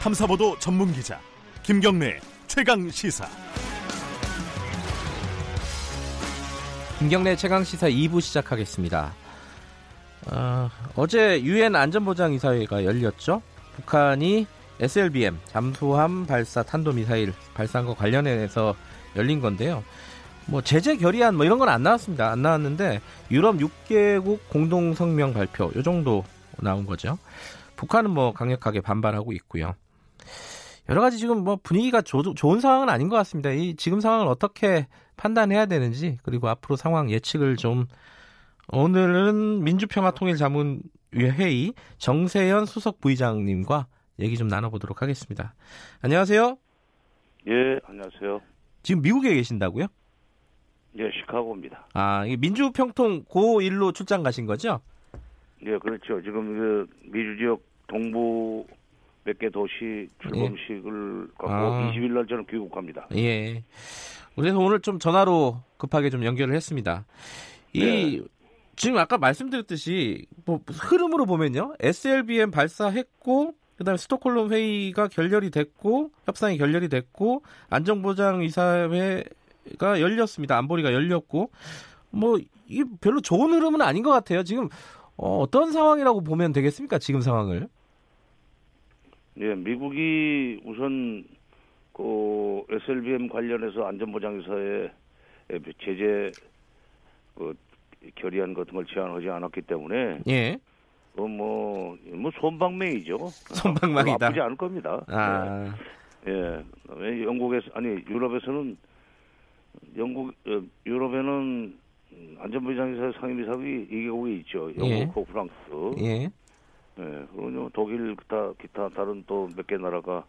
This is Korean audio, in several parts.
탐사보도 전문 기자 김경래 최강 시사. 김경래 최강 시사 2부 시작하겠습니다. 어, 어제 유엔 안전보장이사회가 열렸죠. 북한이 SLBM 잠수함 발사 탄도미사일 발사한 거 관련해서 열린 건데요. 뭐 제재 결의안 뭐 이런 건 안 나왔습니다. 안 나왔는데 유럽 6개국 공동 성명 발표 요 정도 나온 거죠. 북한은 뭐 강력하게 반발하고 있고요. 여러 가지 지금 뭐 분위기가 조, 좋은 상황은 아닌 것 같습니다. 이 지금 상황을 어떻게 판단해야 되는지 그리고 앞으로 상황 예측을 좀 오늘은 민주평화통일자문회 회의 정세현 수석 부의장님과 얘기 좀 나눠보도록 하겠습니다. 안녕하세요. 예, 안녕하세요. 지금 미국에 계신다고요? 예, 시카고입니다. 아, 민주평통 고1로 출장 가신 거죠? 예, 그렇죠. 지금 그 미주 지역 동부 몇 개 도시 출범식을 예. 갖고 아. 20일 날 저는 귀국합니다. 예. 그래서 오늘 좀 전화로 급하게 좀 연결을 했습니다. 이 네. 지금 아까 말씀드렸듯이 뭐 흐름으로 보면요. SLBM 발사했고 그다음에 스톡홀름 회의가 결렬이 됐고 협상이 결렬이 됐고 안전보장 이사회가 열렸습니다. 안보리가 열렸고 뭐 이게 별로 좋은 흐름은 아닌 것 같아요. 지금 어, 어떤 상황이라고 보면 되겠습니까? 지금 상황을? 예, 미국이 우선 그 SLBM 관련해서 안전보장이사에 제재 그 결의안 같은 걸 제안하지 않았기 때문에 예. 뭐뭐 뭐 손방맹이죠. 손방망이다. 나쁘지 않을 겁니다. 아. 예. 예. 영국에서 아니 유럽에서는 영국 어, 유럽에는 안전보장이사 상임이사국이 2개국이 있죠. 영국, 예. 프랑스. 예. 예. 그리고 독일 기타 기타 다른 또 몇 개 나라가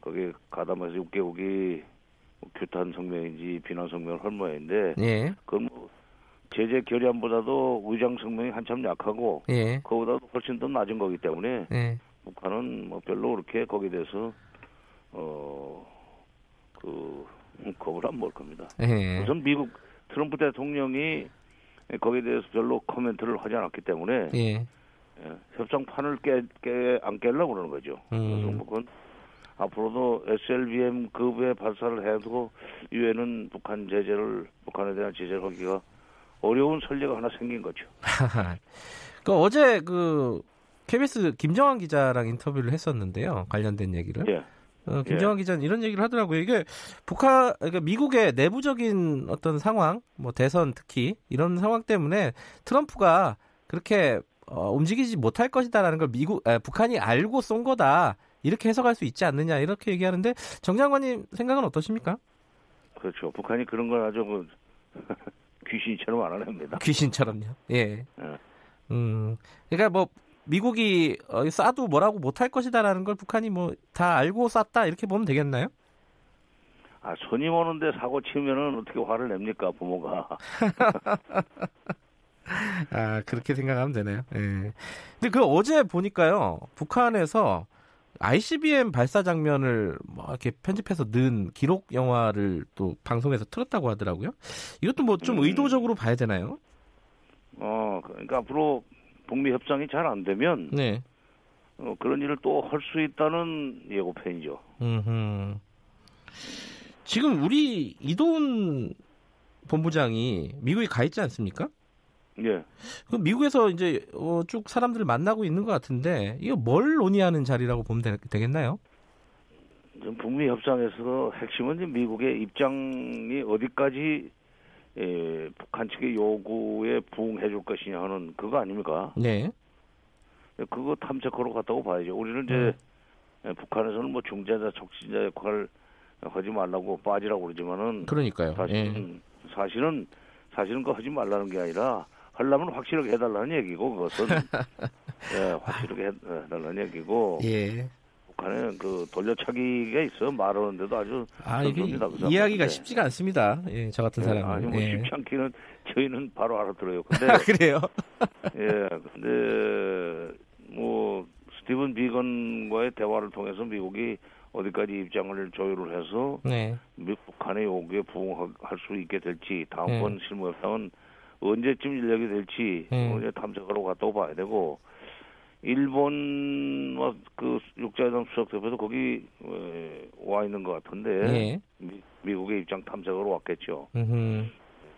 거기에 가담해서 6개국이 뭐 규탄 성명인지 비난 성명을 할 모양인데 예. 그건 뭐 제재 결의안보다도 의장 성명이 한참 약하고 예. 그보다도 훨씬 더 낮은 거기 때문에 예. 북한은 뭐 별로 그렇게 거기에 대해서 어그 겁을 안 먹을 겁니다. 예. 우선 미국 트럼프 대통령이 거기에 대해서 별로 코멘트를 하지 않았기 때문에 예. 예, 협상판을 깨, 깨, 안 깨려고 그러는 거죠. 음. 그래서 뭐 그건 앞으로도 SLBM 급의 발사를 해도 유엔은 북한 제재를 북한에 대한 제재를 하기가 어려운 설례가 하나 생긴 거죠. 그 어제 그 KBS 김정환 기자랑 인터뷰를 했었는데요. 관련된 얘기를. 예. 어, 김정환 예. 기자는 이런 얘기를 하더라고요. 이게 북한, 그러니까 미국의 내부적인 어떤 상황, 뭐 대선 특히 이런 상황 때문에 트럼프가 그렇게 어, 움직이지 못할 것이다라는 걸 미국, 에, 북한이 알고 쏜 거다. 이렇게 해석할 수 있지 않느냐 이렇게 얘기하는데 정 장관님 생각은 어떠십니까? 그렇죠. 북한이 그런 걸 아주 그 귀신처럼 알아냅니다. 귀신처럼요. 예. 예. 음, 그러니까 뭐 미국이 어, 쏴도 뭐라고 못할 것이다라는 걸 북한이 뭐 다 알고 쐈다 이렇게 보면 되겠나요? 아 손님 오는데 사고 치면은 어떻게 화를 냅니까 부모가? 아 그렇게 생각하면 되네요. 예. 근데 그 어제 보니까요 북한에서 ICBM 발사 장면을 뭐 이렇게 편집해서 넣은 기록 영화를 또 방송에서 틀었다고 하더라고요. 이것도 뭐좀 음. 의도적으로 봐야 되나요? 어, 그러니까 앞으로 북미 협상이 잘 안 되면 네. 어, 그런 일을 또 할 수 있다는 예고편이죠. 음. 지금 우리 이도훈 본부장이 미국에 가 있지 않습니까? 예. 그 미국에서 이제 어, 쭉 사람들을 만나고 있는 것 같은데 이거 뭘 논의하는 자리라고 보면 되, 겠나요 북미 협상에서 핵심은 미국의 입장이 어디까지 예, 북한 측의 요구에 부응해 줄 것이냐 하는 그거 아닙니까? 네. 그거 탐색하러 갔다고 봐야죠. 우리는 이제 음. 북한에서는 뭐 중재자, 촉진자 역할을 하지 말라고 빠지라고 그러지만은 그러니까요. 사실은 예. 사실은 사실은 그 하지 말라는 게 아니라 하려면 확실하게 해달라는 얘기고 그것은 예, 확실하게 해달라는 얘기고 예. 북한에 그 돌려차기가 있어 말하는데도 아주 아 이게 이해하기가 쉽지가 않습니다. 예, 저 같은 예, 사람은 아니 뭐 예. 쉽지 않기는 저희는 바로 알아들어요. 근데 아, 그래요? 예, 근데 뭐 스티븐 비건과의 대화를 통해서 미국이 어디까지 입장을 조율을 해서 네. 북한의 요구에 부응할 수 있게 될지 다음번 네. 실무협상은 언제쯤 인력이 될지 네. 이제 탐색하러 갔다고 봐야 되고 일본 뭐, 그 육자회담 수석 대표도 거기 에, 와 있는 것 같은데 예. 미, 미국의 입장 탐색으로 왔겠죠. 음흠.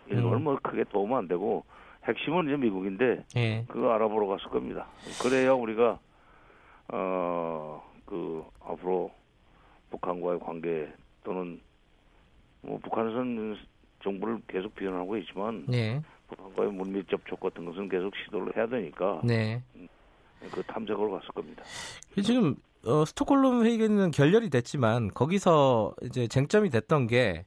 일본은 음. 뭐 크게 도움 안 되고 핵심은 이제 미국인데 예. 그거 알아보러 갔을 겁니다. 그래야 우리가 어그 앞으로 북한과의 관계 또는 뭐 북한에서는 정부를 계속 비난하고 있지만 예. 북한과의 물밑 접촉 같은 것은 계속 시도를 해야 되니까 네. 그 탐색으로 갔을 겁니다. 지금 어, 스톡홀름 회의는 결렬이 됐지만 거기서 이제 쟁점이 됐던 게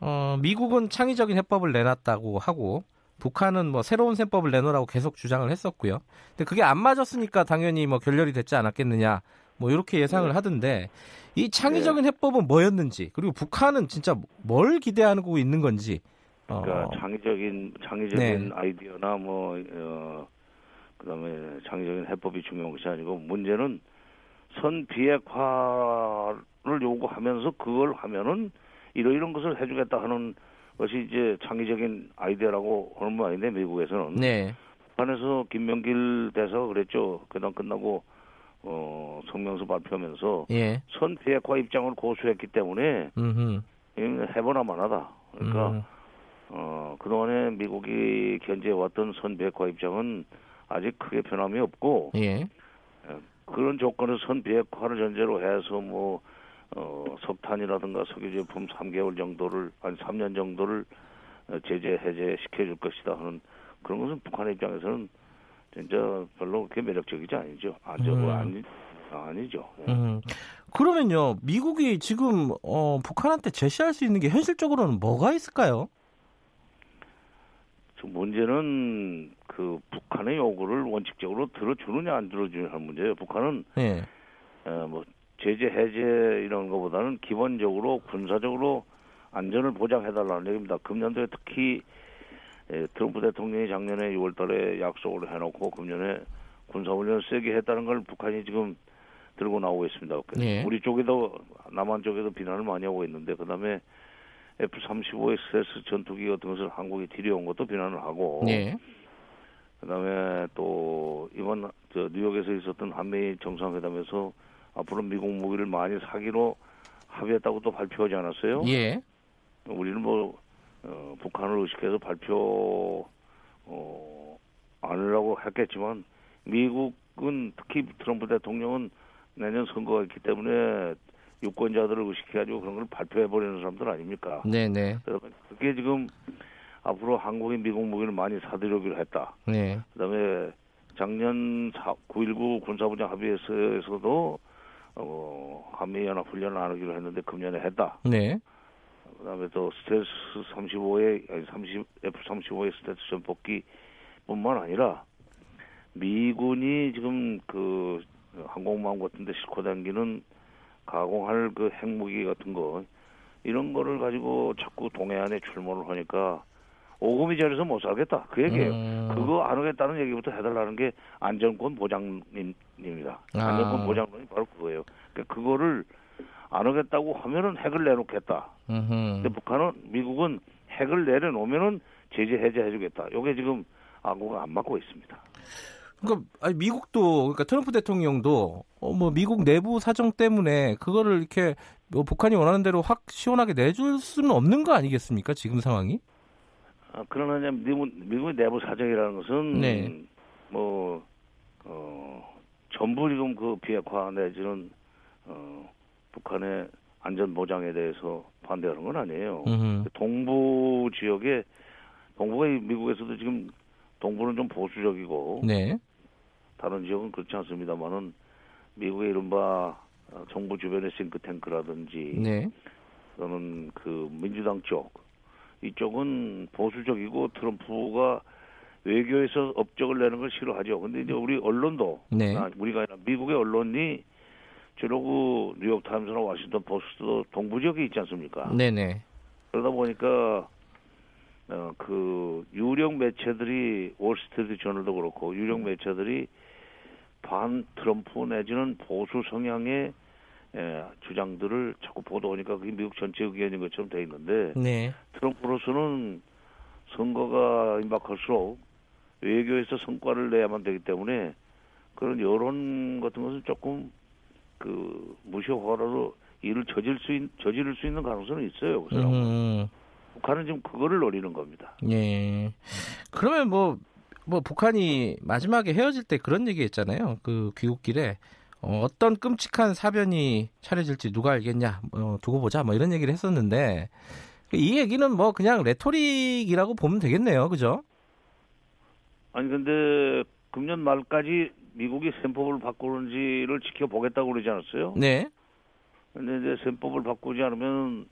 어, 미국은 창의적인 해법을 내놨다고 하고 북한은 뭐 새로운 셈법을 내놓으라고 계속 주장을 했었고요. 근데 그게 안 맞았으니까 당연히 뭐 결렬이 됐지 않았겠느냐. 뭐 이렇게 예상을 네. 하던데 이 창의적인 해법은 뭐였는지 그리고 북한은 진짜 뭘 기대하고 있는 건지 어, 그러니까 창의적인 창의적인 네. 아이디어나 뭐 어, 그다음에 창의적인 해법이 중요한 것이 아니고 문제는 선 비핵화를 요구하면서 그걸 하면은 이러이런 것을 해주겠다 하는 것이 이제 창의적인 아이디어라고 하는 모양인데 미국에서는 네. 북한에서 김명길 대사가 그랬죠. 그다음 끝나고 어 성명서 발표하면서 예. 선 비핵화 입장을 고수했기 때문에 음흠. 이건 해보나 마나다. 그러니까 음. 어, 그동안에 미국이 견제해왔던 선비핵화 입장은 아직 크게 변함이 없고, 예. 그런 조건을 선비핵화를 전제로 해서 뭐, 어, 석탄이라든가 석유제품 3개월 정도를, 아니 3년 정도를 어, 제재, 해제 시켜줄 것이다 하는 그런 것은 북한의 입장에서는 진짜 별로 그렇게 매력적이지 아니죠. 아니죠. 음. 아니, 아니죠. 예. 음. 그러면요, 미국이 지금 어, 북한한테 제시할 수 있는 게 현실적으로는 뭐가 있을까요? 저 문제는 그 북한의 요구를 원칙적으로 들어주느냐 안 들어주느냐 하는 문제예요. 북한은 예. 어, 뭐 제재 해제 이런 것보다는 기본적으로 군사적으로 안전을 보장해달라는 얘기입니다. 금년도에 특히 에, 트럼프 대통령이 작년에 6월달에 약속을 해놓고 금년에 군사훈련을 세게 했다는 걸 북한이 지금 들고 나오고 있습니다. 예. 우리 쪽에도 남한 쪽에도 비난을 많이 하고 있는데 그다음에 F-35의 스텔스 전투기 같은 것을 한국에 들여온 것도 비난을 하고 예. 그다음에 또 이번 저 뉴욕에서 있었던 한미 정상회담에서 앞으로 미국 무기를 많이 사기로 합의했다고 또 발표하지 않았어요? 예. 우리는 뭐 어, 북한을 의식해서 발표 어, 안 하려고 했겠지만 미국은 특히 트럼프 대통령은 내년 선거가 있기 때문에 유권자들을 의식해가지고 그런 걸 발표해 버리는 사람들 아닙니까? 네네. 그래서 그게 지금 앞으로 한국이 미국 무기를 많이 사들여기로 했다. 네. 그 다음에 작년 9.19 군사부장 합의에서도 어, 한미연합 훈련을 안 하기로 했는데 금년에 했다. 네. 그다음에 또 스텔스 35의 아니 30 F-35의 스텔스 전폭기뿐만 아니라 미군이 지금 그 항공모함 같은데 싣고 다니는 가공할 그 핵무기 같은 거 이런 거를 가지고 자꾸 동해안에 출몰을 하니까 오금이 저려서 못 살겠다 그 얘기예요. 음. 그거 안 하겠다는 얘기부터 해달라는 게 안전권 보장님입니다. 아. 안전권 보장론이 바로 그거예요. 그러니까 그거를 안 하겠다고 하면은 핵을 내놓겠다. 음흠. 근데 북한은 미국은 핵을 내려놓으면은 제재 해제해주겠다. 요게 지금 아구가 안 맞고 있습니다. 그러니까 아니, 미국도 그러니까 트럼프 대통령도 어, 뭐 미국 내부 사정 때문에 그거를 이렇게 뭐 북한이 원하는 대로 확 시원하게 내줄 수는 없는 거 아니겠습니까? 지금 상황이? 아, 그러나 이제 미국, 미국의 내부 사정이라는 것은 네. 뭐 어, 전부 지금 그 비핵화 내지는 어, 북한의 안전 보장에 대해서 반대하는 건 아니에요. 음흠. 동부 지역에 동부가 이 미국에서도 지금 동부는 좀 보수적이고 네. 다른 지역은 그렇지 않습니다만은 미국의 이른바 어, 정부 주변의 싱크탱크라든지 네. 또는 그 민주당 쪽 이쪽은 보수적이고 트럼프가 외교에서 업적을 내는 걸 싫어하죠. 근데 이제 우리 언론도 네. 아, 우리가 아니라 미국의 언론이 주로 그 뉴욕 타임스나 워싱턴 포스트도 동부 지역에 있지 않습니까? 네네. 그러다 보니까 어, 그 유력 매체들이 월스트리트 저널도 그렇고 유력 매체들이 반 트럼프 내지는 보수 성향의 에, 주장들을 자꾸 보도하니까 그게 미국 전체 의견인 것처럼 돼 있는데 네. 트럼프로서는 선거가 임박할수록 외교에서 성과를 내야만 되기 때문에 그런 여론 같은 것은 조금 그 무효화로 일을 저질 수 있, 저지를 수 있는 가능성은 있어요. 그 사람은. 음, 북한은 지금 그거를 노리는 겁니다. 예. 그러면 뭐, 뭐 북한이 마지막에 헤어질 때 그런 얘기 했잖아요. 그 귀국길에 어, 떤 끔찍한 사변이 차려질지 누가 알겠냐, 어, 두고 보자, 뭐 이런 얘기를 했었는데 이 얘기는 뭐 그냥 레토릭이라고 보면 되겠네요, 그죠? 아니 근데 금년 말까지 미국이 셈법을 바꾸는지를 지켜보겠다고 그러지 않았어요? 네. 근데 이제 셈법을 바꾸지 않으면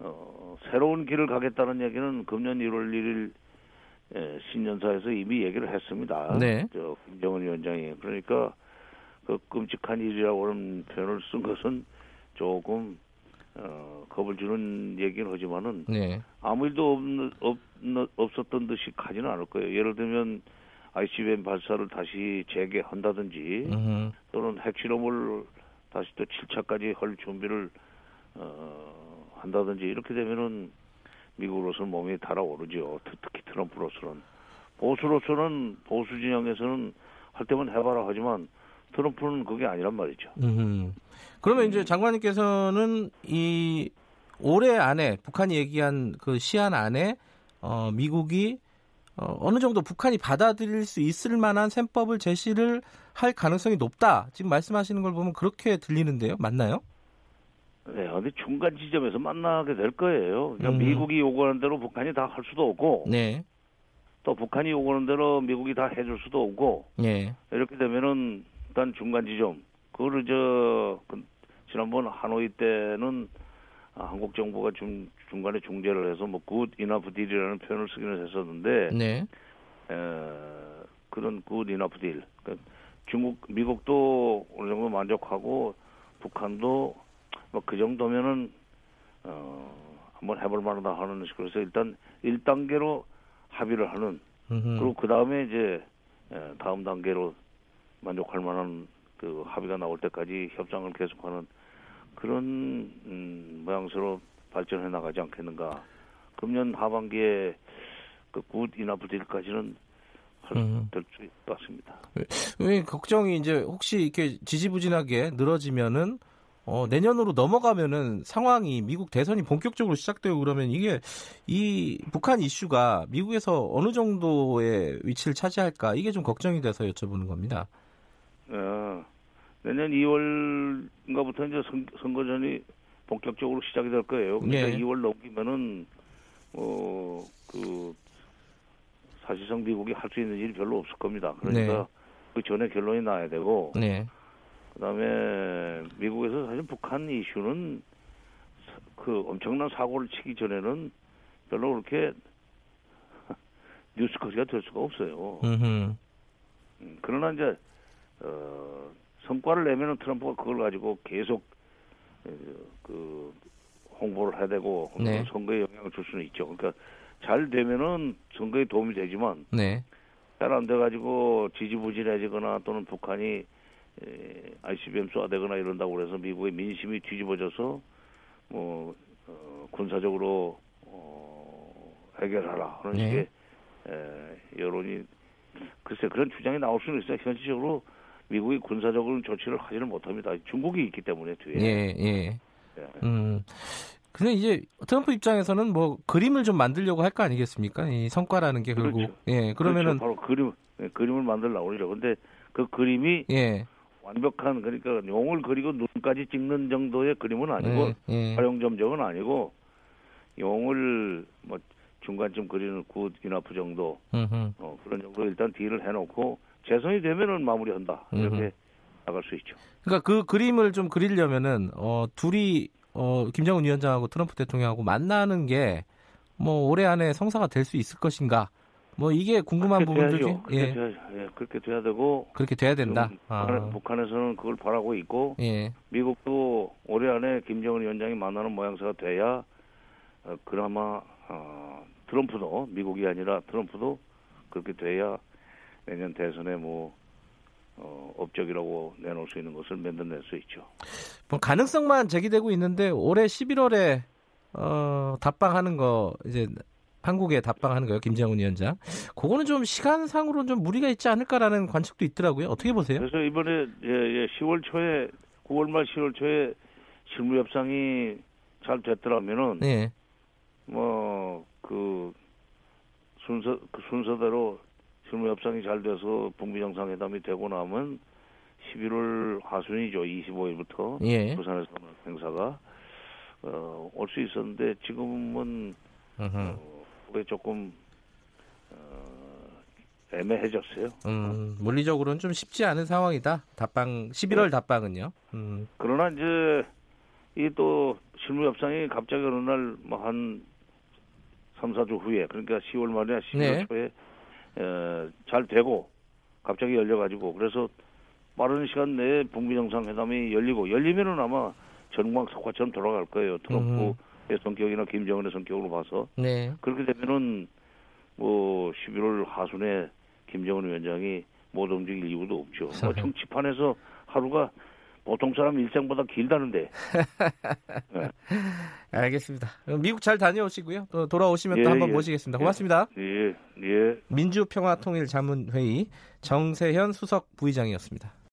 어, 새로운 길을 가겠다는 얘기는 금년 1월 1일 에, 신년사에서 이미 얘기를 했습니다. 네. 저 김정은 위원장이 그러니까 그 끔찍한 일이라고 하는 표현을 쓴 것은 조금 어, 겁을 주는 얘기는 하지만은 네. 아무 일도 없는, 없, 없었던 듯이 가지는 않을 거예요. 예를 들면 ICBM 발사를 다시 재개한다든지 음, 또는 핵실험을 다시 또 7차까지 할 준비를 어, 한다든지 이렇게 되면은 미국으로서는 몸이 달아오르죠. 특- 특히 트럼프로서는 보수로서는 보수 진영에서는 할 때만 해봐라 하지만 트럼프는 그게 아니란 말이죠. 음. 그러면 이제 장관님께서는 이 올해 안에 북한이 얘기한 그 시한 안에 어, 미국이 어, 어느 정도 북한이 받아들일 수 있을 만한 셈법을 제시를 할 가능성이 높다. 지금 말씀하시는 걸 보면 그렇게 들리는데요. 맞나요? 네, 근데 중간 지점에서 만나게 될 거예요. 그러니까 음. 미국이 요구하는 대로 북한이 다 할 수도 없고 네. 또 북한이 요구하는 대로 미국이 다 해줄 수도 없고 예. 이렇게 되면은 일단 중간 지점 그거를 저 그, 지난번 하노이 때는 아, 한국 정부가 중 중간에 중재를 해서 뭐 good enough deal이라는 표현을 쓰기는 했었는데 네. 에, 그런 good enough deal 그러니까 중국 미국도 어느 정도 만족하고 북한도 뭐 그 정도면은 어 한번 해볼 만하다 하는 식으로 해서 일단 1단계로 합의를 하는 음흠. 그리고 그 다음에 이제 에, 다음 단계로 만족할 만한 그 합의가 나올 때까지 협상을 계속하는 그런 음, 모양새로 발전해 나가지 않겠는가. 금년 하반기에 그굿 이나프 딜까지는 음. 될수 있을 것 같습니다. 왜 걱정이 이제 혹시 이렇게 지지부진하게 늘어지면은 어, 내년으로 넘어가면은 상황이 미국 대선이 본격적으로 시작되고 그러면 이게 이 북한 이슈가 미국에서 어느 정도의 위치를 차지할까 이게 좀 걱정이 돼서 여쭤보는 겁니다. 어, 내년 2월인가부터 이제 선, 선거전이 본격적으로 시작이 될 거예요. 그러니까 예. 2월 넘기면은 어 그 사실상 미국이 할 수 있는 일이 별로 없을 겁니다. 그러니까 네. 그 전에 결론이 나야 되고 네. 그다음에 미국에서 사실 북한 이슈는 사- 그 엄청난 사고를 치기 전에는 별로 그렇게 뉴스거리가 될 수가 없어요. 음흠. 음, 그러나 이제 어, 성과를 내면은 트럼프가 그걸 가지고 계속 어, 그 홍보를 해야 되고 네. 선거에 영향을 줄 수는 있죠. 그러니까 잘 되면은 선거에 도움이 되지만 네. 잘안 돼가지고 지지부진해지거나 또는 북한이 에, ICBM 쏘아대거나 이런다고 그래서 미국의 민심이 뒤집어져서 뭐 어, 군사적으로 어, 해결하라 하는 네. 식의 에, 여론이 글쎄 그런 주장이 나올 수는 있어요. 현실적으로 미국이 군사적으로 조치를 하지는 못합니다. 중국이 있기 때문에 뒤에. 예, 예. 예. 음. 근데 이제 트럼프 입장에서는 뭐 그림을 좀 만들려고 할 거 아니겠습니까? 이 성과라는 게 결국 그렇죠. 예, 그러면은 그렇죠. 바로 그림 예, 그림을 만들려고 그러죠. 근데 그 그림이 예. 완벽한 그러니까 용을 그리고 눈까지 찍는 정도의 그림은 아니고 예, 예. 화룡점정은 아니고 용을 뭐 중간쯤 그리는 good enough 정도 음흠. 어, 그런 정도 일단 deal을 해놓고 재선이 되면은 마무리한다 이렇게 음흠. 나갈 수 있죠. 그러니까 그 그림을 좀 그리려면은 어 둘이 어 김정은 위원장하고 트럼프 대통령하고 만나는 게 뭐 올해 안에 성사가 될 수 있을 것인가? 뭐 이게 궁금한 부분들 돼야죠. 중에 그렇게, 예. 예, 그렇게 돼야 되고 그렇게 돼야 된다. 아. 북한, 북한에서는 그걸 바라고 있고 예. 미국도 올해 안에 김정은 위원장이 만나는 모양새가 돼야 어, 그나마 어, 트럼프도 미국이 아니라 트럼프도 그렇게 돼야 내년 대선에 뭐 어, 업적이라고 내놓을 수 있는 것을 만들어낼 수 있죠. 뭐 가능성만 제기되고 있는데 올해 11월에 어 답방하는 거 이제 한국에 답방하는 거예요, 김정은 위원장. 그거는 좀 시간상으로 좀 무리가 있지 않을까라는 관측도 있더라고요. 어떻게 보세요? 그래서 이번에 예, 예, 10월 초에 9월 말 10월 초에 실무 협상이 잘 됐더라면은 네. 뭐그 순서 그 순서대로 실무 협상이 잘 돼서 북미 정상회담이 되고 나면 11월 하순이죠. 25일부터 예. 부산에서 하는 행사가 어, 올 수 있었는데 지금은 음흠. 어, 왜 조금 어, 애매해졌어요. 음, 물리적으로는 좀 쉽지 않은 상황이다. 답방 11월 답방은요. 음, 그러나 이제 이 또 실무 협상이 갑자기 어느 날 뭐 한 3, 4주 후에 그러니까 10월 말이나 11월 네. 초에 에, 잘 되고 갑자기 열려가지고 그래서 빠른 시간 내에 북미 정상회담이 열리고 열리면은 아마 전광 석화처럼 돌아갈 거예요. 트럼프의 성격이나 김정은의 성격으로 봐서 네. 그렇게 되면은 뭐 11월 하순에 김정은 위원장이 못 움직일 이유도 없죠. 뭐 정치판에서 하루가 보통 사람 일생보다 길다는데 알겠습니다. 그럼 미국 잘 다녀오시고요. 또 돌아오시면 예, 또 한번 예. 모시겠습니다. 고맙습니다. 예, 예. 민주평화통일자문회의 정세현 수석 부의장이었습니다.